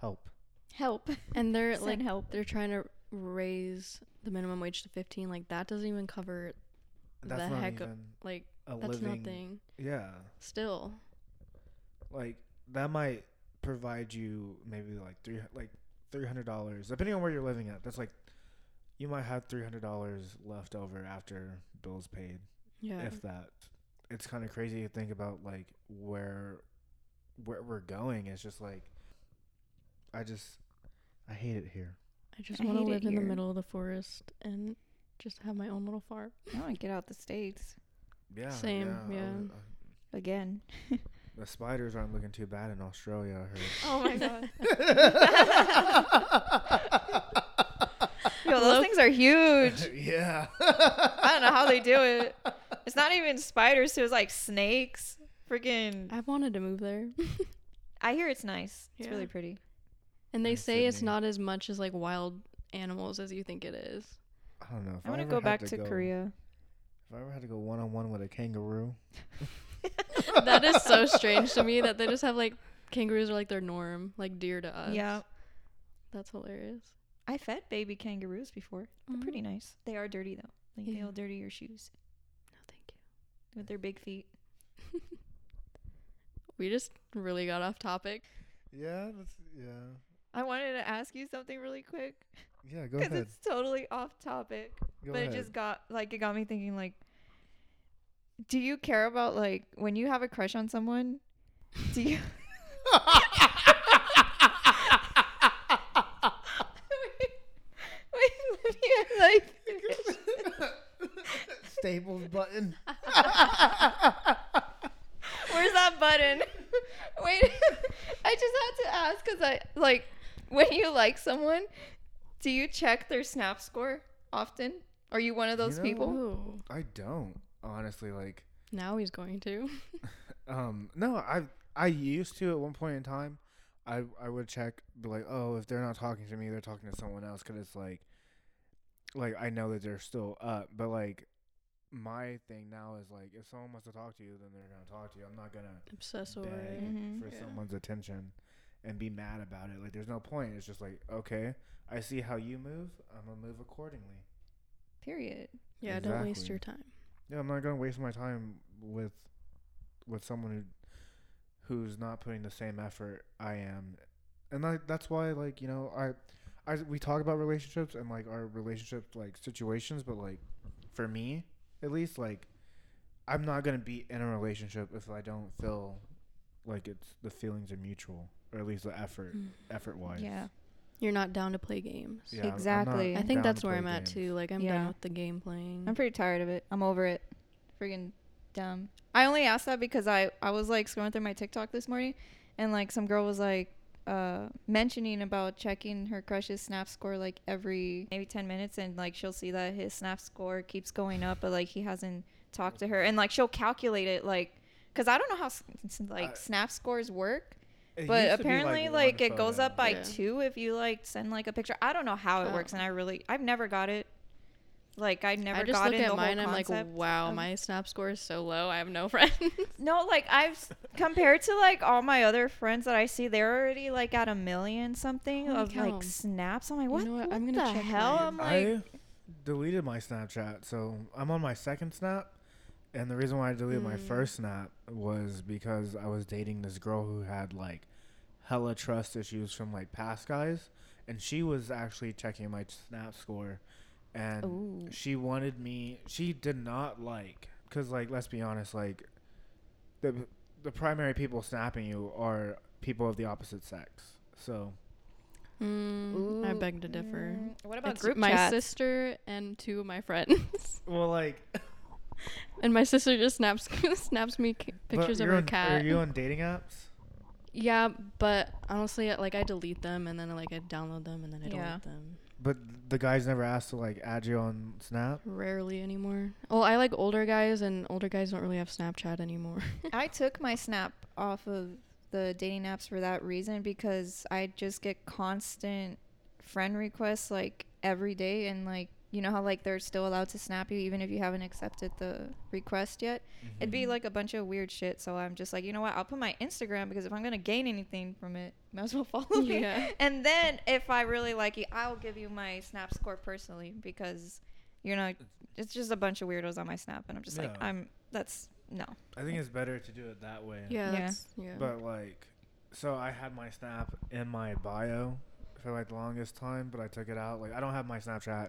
Help. Help. And they're like help. they're trying to raise the minimum wage to 15. Like that doesn't even cover That's the heck of like a that's living. nothing. Yeah. Still. Like that might provide you maybe like three like three hundred dollars, depending on where you're living at. That's like you might have three hundred dollars left over after bills paid, Yeah. if that. It's kind of crazy to think about like where where we're going. It's just like I just I hate it here. I just want to live in the middle of the forest and just have my own little farm. I want to get out the states Yeah. Same, I yeah. was- uh, again. the spiders aren't looking too bad in Australia. I heard. Oh my god. Yo, those Look- things are huge. yeah. I don't know how they do it. It's not even spiders, It was like snakes. Freaking. I've wanted to move there. I hear it's nice. It's Yeah. really pretty. And they In say it's not as much as like wild animals as you think it is. I don't know. If I want to ever go back to go- Korea. If I ever had to go one on one with a kangaroo, that is so strange to me that they just have like kangaroos are like their norm, like deer to us. Yeah. That's hilarious. I fed baby kangaroos before. They're Mhm. pretty nice. They are dirty, though. Like, Yeah. they'll dirty your shoes No, thank you. with their big feet. We just really got off topic. yeah, that's yeah, I wanted to ask you something really quick yeah. Go ahead. because it's totally off topic. Go but ahead. it just got like it got me thinking like do you care about like when you have a crush on someone do you wait, let me like Staples button. where's that button wait i just had to ask because i like when you like someone do you check their snap score often are you one of those know people Ooh. I don't honestly like. Now he's going to. Um, no, I I used to at one point in time. I I would check, be like, oh, if they're not talking to me, they're talking to someone else, because it's like, like I know that they're still up, but like. My thing now is like if someone wants to talk to you, then they're gonna talk to you. I'm not gonna Obsess over beg it. Mhm. for Yeah. someone's attention and be mad about it. Like there's no point. It's just like, okay, I see how you move. I'm gonna move accordingly. period Yeah, don't waste your time. Yeah, I'm not gonna waste my time with with someone who who's not putting the same effort I am, and like that's why like you know I I we talk about relationships and like our relationship like situations, but like for me at least like I'm not gonna be in a relationship if I don't feel like it's the feelings are mutual or at least the effort Mm. effort wise. yeah You're not down to play games. Yeah, I'm- I'm not Exactly. I think that's where I'm at too. Like I'm Yeah. done with the game playing. I'm pretty tired of it. I'm over it. Freaking dumb. I only asked that because I I was like scrolling through my TikTok this morning, and like some girl was like uh mentioning about checking her crush's snap score like every maybe 10 minutes and like she'll see that his snap score keeps going up but like he hasn't talked to her and like she'll calculate it like because i don't know how s- s- like I- snap scores work It but used to be, apparently one like, it goes up by Yeah. two if you like send like a picture i don't know how it Oh. works and i really i've never got it like i never I just got look in at the mine. whole I'm like, wow, of- my snap score is so low. I have no friends. No, like I've compared to like all my other friends that I see, they're already like at a million something Holy of cow. like snaps. I'm like, You what, know what? what I'm gonna the check hell? mine. I'm like, I deleted my Snapchat, so I'm on my second snap. And the reason why I deleted my Mm. first snap was because I was dating this girl who had like hella trust issues from like past guys, and she was actually checking my snap score, and ooh, she wanted me. She did not like, cause like let's be honest, like the the primary people snapping you are people of the opposite sex. So Mm, I Ooh, beg to differ. mm, What about It's group my chats? sister and two of my friends. well, like and my sister just snaps snaps me c- pictures of her on- cat. Are you on dating apps? yeah, but honestly, like I delete them and then like I download them and then I Yeah. delete them. But the guys never asked to like add you on Snap. Rarely anymore. Well, I like older guys, and older guys don't really have Snapchat anymore. I took my snap off of the dating apps for that reason because I just get constant friend requests like every day and like you know how like they're still allowed to snap you even if you haven't accepted the request yet. Mm-hmm. It'd be like a bunch of weird shit. So I'm just like, you know what? I'll put my Instagram because if I'm gonna gain anything from it, might as well follow me. Yeah. And then if I really like you, I'll give you my snap score personally because you know it's just a bunch of weirdos on my snap, and I'm just like, I'm that's no. I think it's better to do it that way. Yeah. Yeah. Yeah. But like, so I had my Snap in my bio for like the longest time, but I took it out. Like, I don't have my Snapchat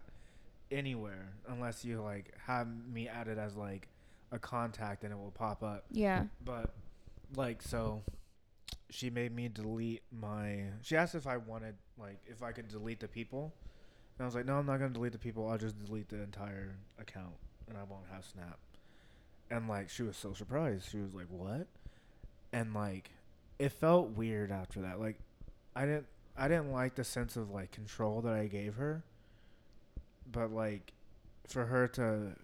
anywhere unless you like have me added as like a contact and it will pop up. Yeah. But like, so she made me delete my. She asked if I wanted like if I could delete the people, and I was like, no, I'm not gonna delete the people. I'll just delete the entire account, and I won't have Snap. And like, she was so surprised. She was like, what? And like, it felt weird after that. Like, I didn't. I didn't like the sense of like control that I gave her. But like, for her to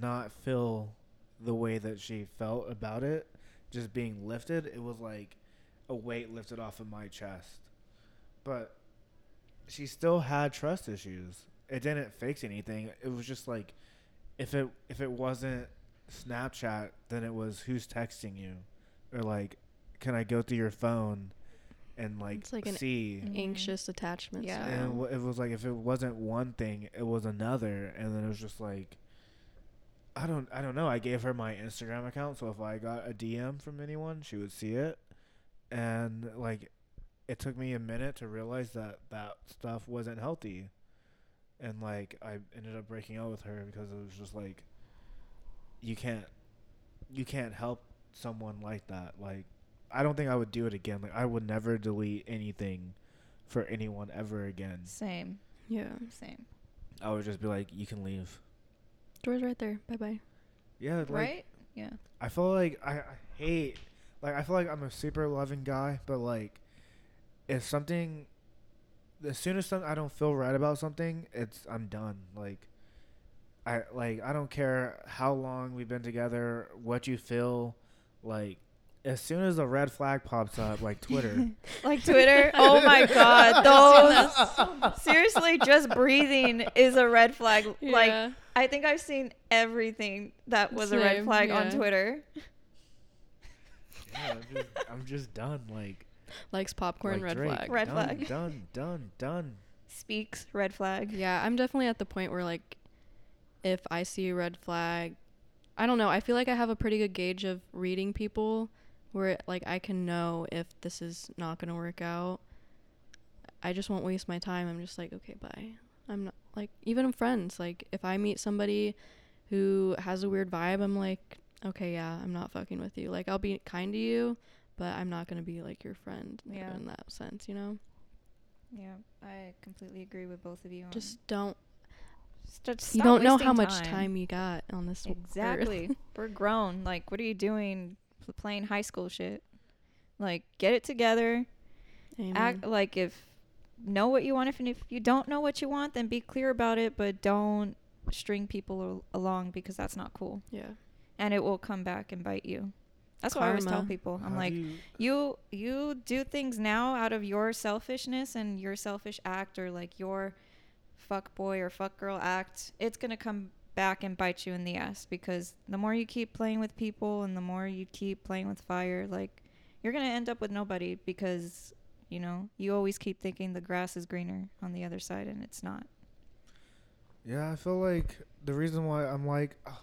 not feel the way that she felt about it just being lifted, it was like a weight lifted off of my chest. But she still had trust issues. It didn't fix anything. It was just like if it if it wasn't Snapchat, then it was who's texting you, or like, can I go through your phone and like, It's like see? Mhm. Anxious attachment. Yeah. And it, style. wa- it was like if it wasn't one thing, it was another, and then it was just like, I don't, I don't know. I gave her my Instagram account, so if I got a DM from anyone, she would see it, and like, it took me a minute to realize that that stuff wasn't healthy, and like I ended up breaking up with her because it was just like, you can't, you can't help someone like that. Like, I don't think I would do it again. Like, I would never delete anything for anyone ever again. Same. yeah. Same. I would just be like, you can leave. Door's right there. Bye bye. Yeah, like right? Yeah. I feel like I, I hate like I feel like I'm a super loving guy, but like if something as soon as some I don't feel right about something, it's I'm done. Like I like I don't care how long we've been together, what you feel, like as soon as a red flag pops up, like Twitter, Like Twitter. Oh my god. Those seriously just breathing is a red flag. Like I think I've seen everything that was a red Same, flag on. Twitter. yeah, I'm just, I'm just done. Like likes popcorn. like red Drake, flag. Red done, flag. Done, done, done. Speaks red flag. Yeah, I'm definitely at the point where like if I see a red flag, I don't know, I feel like I have a pretty good gauge of reading people where like I can know if this is not going to work out. I just won't waste my time. I'm just like, okay, bye. I'm not like even friends, like if I meet somebody who has a weird vibe, I'm like, okay, yeah, I'm not fucking with you. Like I'll be kind to you, but I'm not going to be like your friend Yeah. in that sense, you know? Yeah, I completely agree with both of you. on- Just don't St- you don't know how much time you got on this. Exactly. We're grown. Like, what are you doing pl- playing high school shit? Like, get it together. Amen. Act like if know what you want. If and if you don't know what you want, then be clear about it. But don't string people al- along because that's not cool, yeah. and it will come back and bite you. That's what I always tell people. I'm How like, you- you you do things now out of your selfishness and your selfish act or like your fuck boy or fuck girl act it's going to come back and bite you in the ass because the more you keep playing with people and the more you keep playing with fire like you're going to end up with nobody because you know you always keep thinking the grass is greener on the other side and it's not Yeah, I feel like the reason why I'm like, ugh,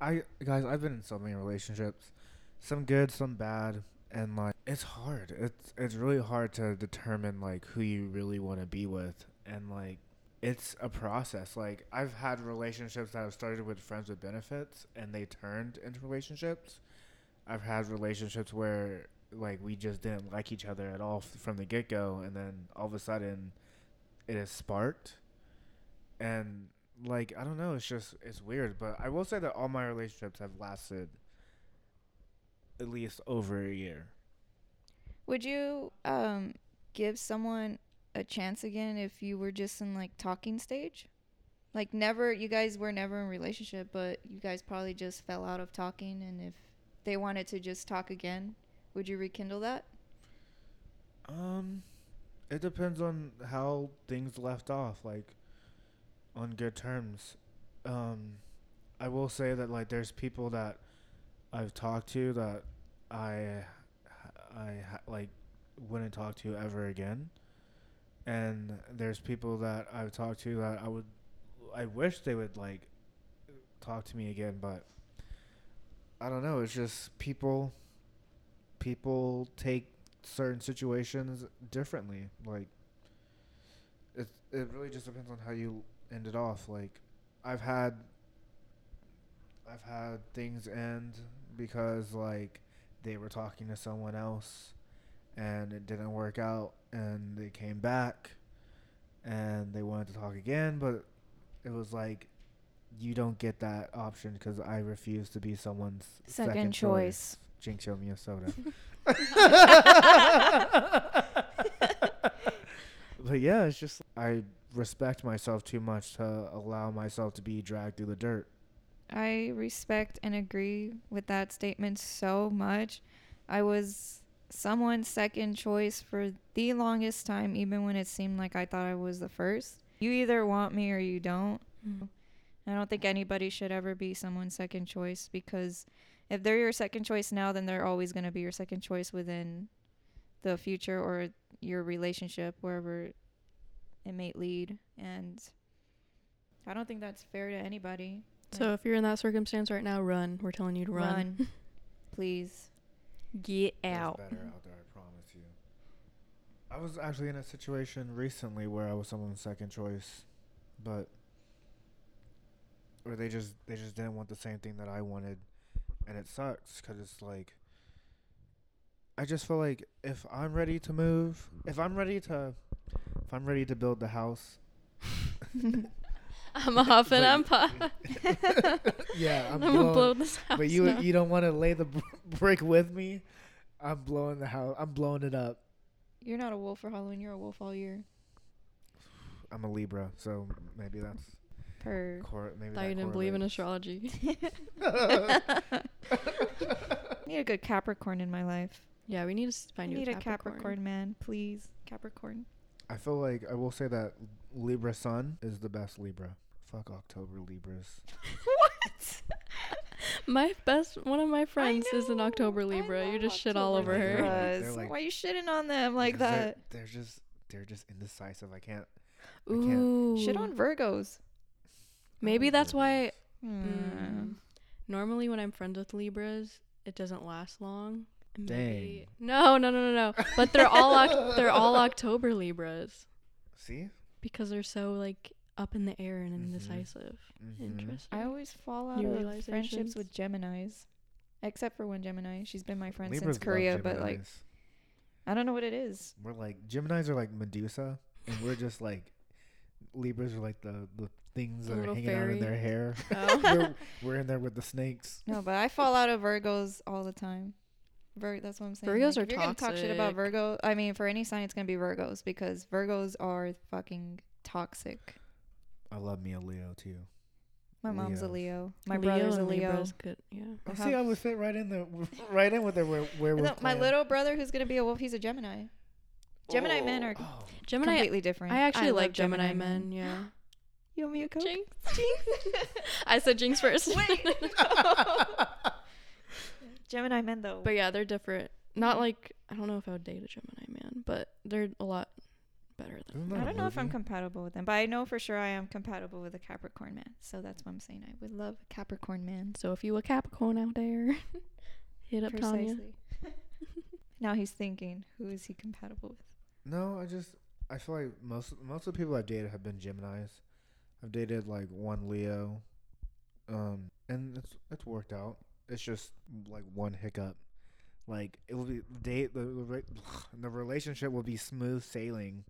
I guys, I've been in so many relationships, some good, some bad, and like it's hard. It's it's really hard to determine like who you really want to be with, and like it's a process. Like I've had relationships that have started with friends with benefits, and they turned into relationships. I've had relationships where like we just didn't like each other at all f- from the get go, and then all of a sudden, it is sparked and like I don't know, it's just it's weird. But I will say that all my relationships have lasted at least over a year. would you um give someone a chance again if you were just in like talking stage like never you guys were never in relationship but you guys probably just fell out of talking and if they wanted to just talk again would you rekindle that Um, it depends on how things left off. Like, on good terms. Um, I will say that like there's people that I've talked to that I I like wouldn't talk to ever again, and there's people that I've talked to that I would I wish they would like talk to me again, but I don't know. It's just people people take certain situations differently. Like it it really just depends on how you end it off. Like I've had I've had things end because like they were talking to someone else and it didn't work out and they came back and they wanted to talk again but it was like you don't get that option because I refuse to be someone's Second second, choice. Jinx me a soda. but yeah, it's just I respect myself too much to allow myself to be dragged through the dirt. I respect and agree with that statement so much. I was someone's second choice for the longest time, even when it seemed like I thought I was the first. You either want me or you don't. Mm. I don't think anybody should ever be someone's second choice because if they're your second choice now, then they're always going to be your second choice within the future or your relationship, wherever it may lead. And I don't think that's fair to anybody. So if you're in that circumstance right now, run. We're telling you to run. Run, please. Get There's out. better out there, I promise you. I was actually in a situation recently where I was someone's second choice, but or they just they just didn't want the same thing that I wanted, and it sucks because it's like I just feel like if I'm ready to move, if I'm ready to, if I'm ready to build the house, I'm a huff and I'm puff. yeah, I'm, I'm, gonna blowing, blow this house. but you now. you don't want to lay the brick with me. I'm blowing the house. I'm blowing it up. You're not a wolf for Halloween. You're a wolf all year. I'm a Libra, so maybe that's Per. cor- maybe thought that you didn't believe in correlates. astrology. need a good Capricorn in my life. yeah, we need to s- I find you need a a Capricorn man, please. Capricorn. I feel like I will say that Libra Sun is the best Libra. Fuck October Libras. what? My best, one of my friends is an October Libra. You love just shit all October over her. Libra. They're like- Libras. they're Why you shitting on them like Because they're- that? They're, just they're just indecisive. I can't. I can't- Ooh. Shit on Virgos. Maybe like that's why. Hmm. Mm, normally, when I'm friends with Libras, it doesn't last long. And maybe- No, no, no, no, no. But they're all oc- they're all October Libras See. because they're so like up in the air and Mhm. indecisive. Mhm. Interesting. I always fall out New of friendships with Geminis. Except for one Gemini. She's been my friend Libras since Korea, but like I don't know what it is. we're like Gemini's are like Medusa, and we're just like Libras are like the the things The that are little hanging out in their hair. Oh. we're, we're in there with the snakes. No, but I fall out of Virgos all the time. Vir- that's what I'm saying. Virgos Like, are if you're gonna talk shit about toxic. Virgo. I mean, for any sign, it's gonna be Virgos because Virgos are fucking toxic. I love me a Leo too. My mom's a Leos. Leo. My Leo brother's a and Leo. Libra's good. Yeah. Oh, I see, I would fit right in there, right in with their were- And werewolf. then my clan. little brother, who's gonna be a wolf, he's a Gemini. Gemini men are Oh, oh. Gemini. completely different. I actually love like Gemini, men. Yeah. You want me a coke? Jinx. I said Jinx first. Gemini men though. but yeah, they're different. Not like I don't know if I would date a Gemini man, but they're a lot better than. Isn't that I a don't know if I'm compatible with them, but I know for sure I am compatible with a Capricorn man. So that's what I'm saying. I would love a Capricorn man. So if you a Capricorn out there, hit up Tania. Now he's thinking, who is he compatible with? No, I just I feel like most most of the people I've dated have been Gemini's. I've dated like one Leo, um, and it's it's worked out. It's just like one hiccup. Like it will be date the the, the relationship will be smooth sailing,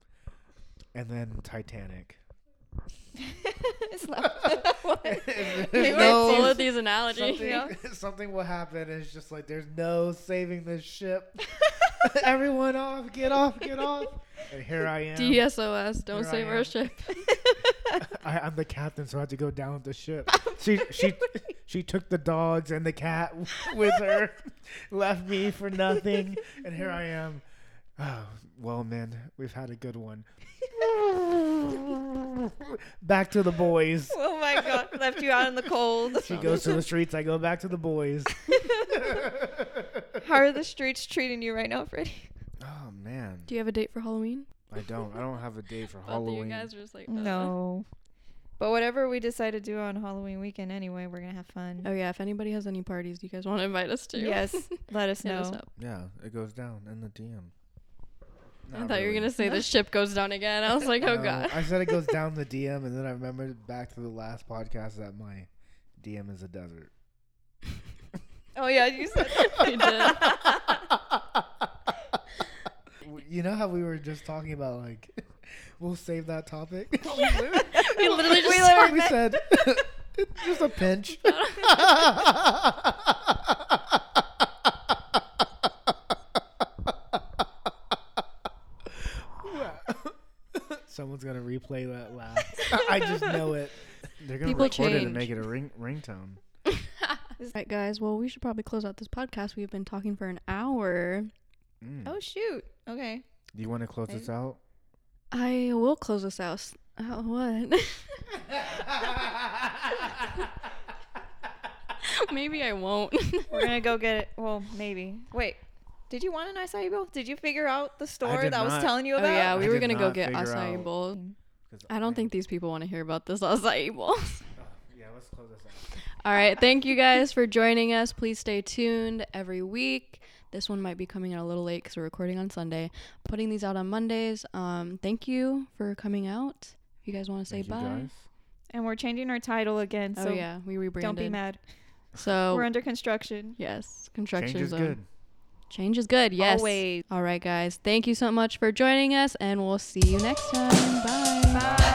and then Titanic. It's like- what? And We there's were no- full of these analogies. something, something will happen. And it's just like there's no saving this ship. Everyone off, get off, get off. And here I am. DSOS, don't Here I save our ship. I, I'm the captain, so I had to go down with the ship. She she she took the dogs and the cat with her, left me for nothing, and here I am. Oh, well, man, we've had a good one. back to the boys. Oh my god, left you out in the cold. She goes to the streets. I go back to the boys. How are the streets treating you right now, Freddy? Oh man, Do you have a date for Halloween? I don't. I don't have a date for Both of Halloween. you guys are just like, uh. No. But whatever we decide to do on Halloween weekend anyway, we're gonna have fun. Oh yeah, if anybody has any parties you guys want to invite us to, Yes, let us hit know. up. Yeah, it goes down in the DM. I thought you were gonna say the ship goes down again. I was like, oh No, god. I said it goes down the DM, and then I remembered back to the last podcast that my DM is a desert. Oh yeah, you said You did. You know how we were just talking about like, we'll save that topic. we literally just We we said just a pinch. Someone's gonna replay that laugh. I just know it. They're gonna People record it and change. make it a ring ringtone. Right, guys. Well, we should probably close out this podcast. We've been talking for an hour. Mm. Oh shoot. Okay. Do you want to close this out? I will close this out. S- Oh, what? Maybe I won't. We're gonna go get it. Well, maybe. Wait. Did you want an acai bowl? Did you figure out the store did that I was not. telling you about? oh about? yeah, I we were gonna go get figure acai out- bowl. 'Cause I don't think these people want to hear about this acai bowl. Yeah, let's close this out. All right. Thank you guys for joining us. Please stay tuned every week. This one might be coming out a little late because we're recording on Sunday. Putting these out on Mondays. Um, thank you for coming out. If you guys want to say Thank bye. guys. And we're changing our title again, so oh yeah, we rebranded. don't be mad. So We're under construction. yes, construction Change is zone. good. Change is good. Yes. Always. All right, guys. Thank you so much for joining us, and we'll see you next time. Bye. Bye.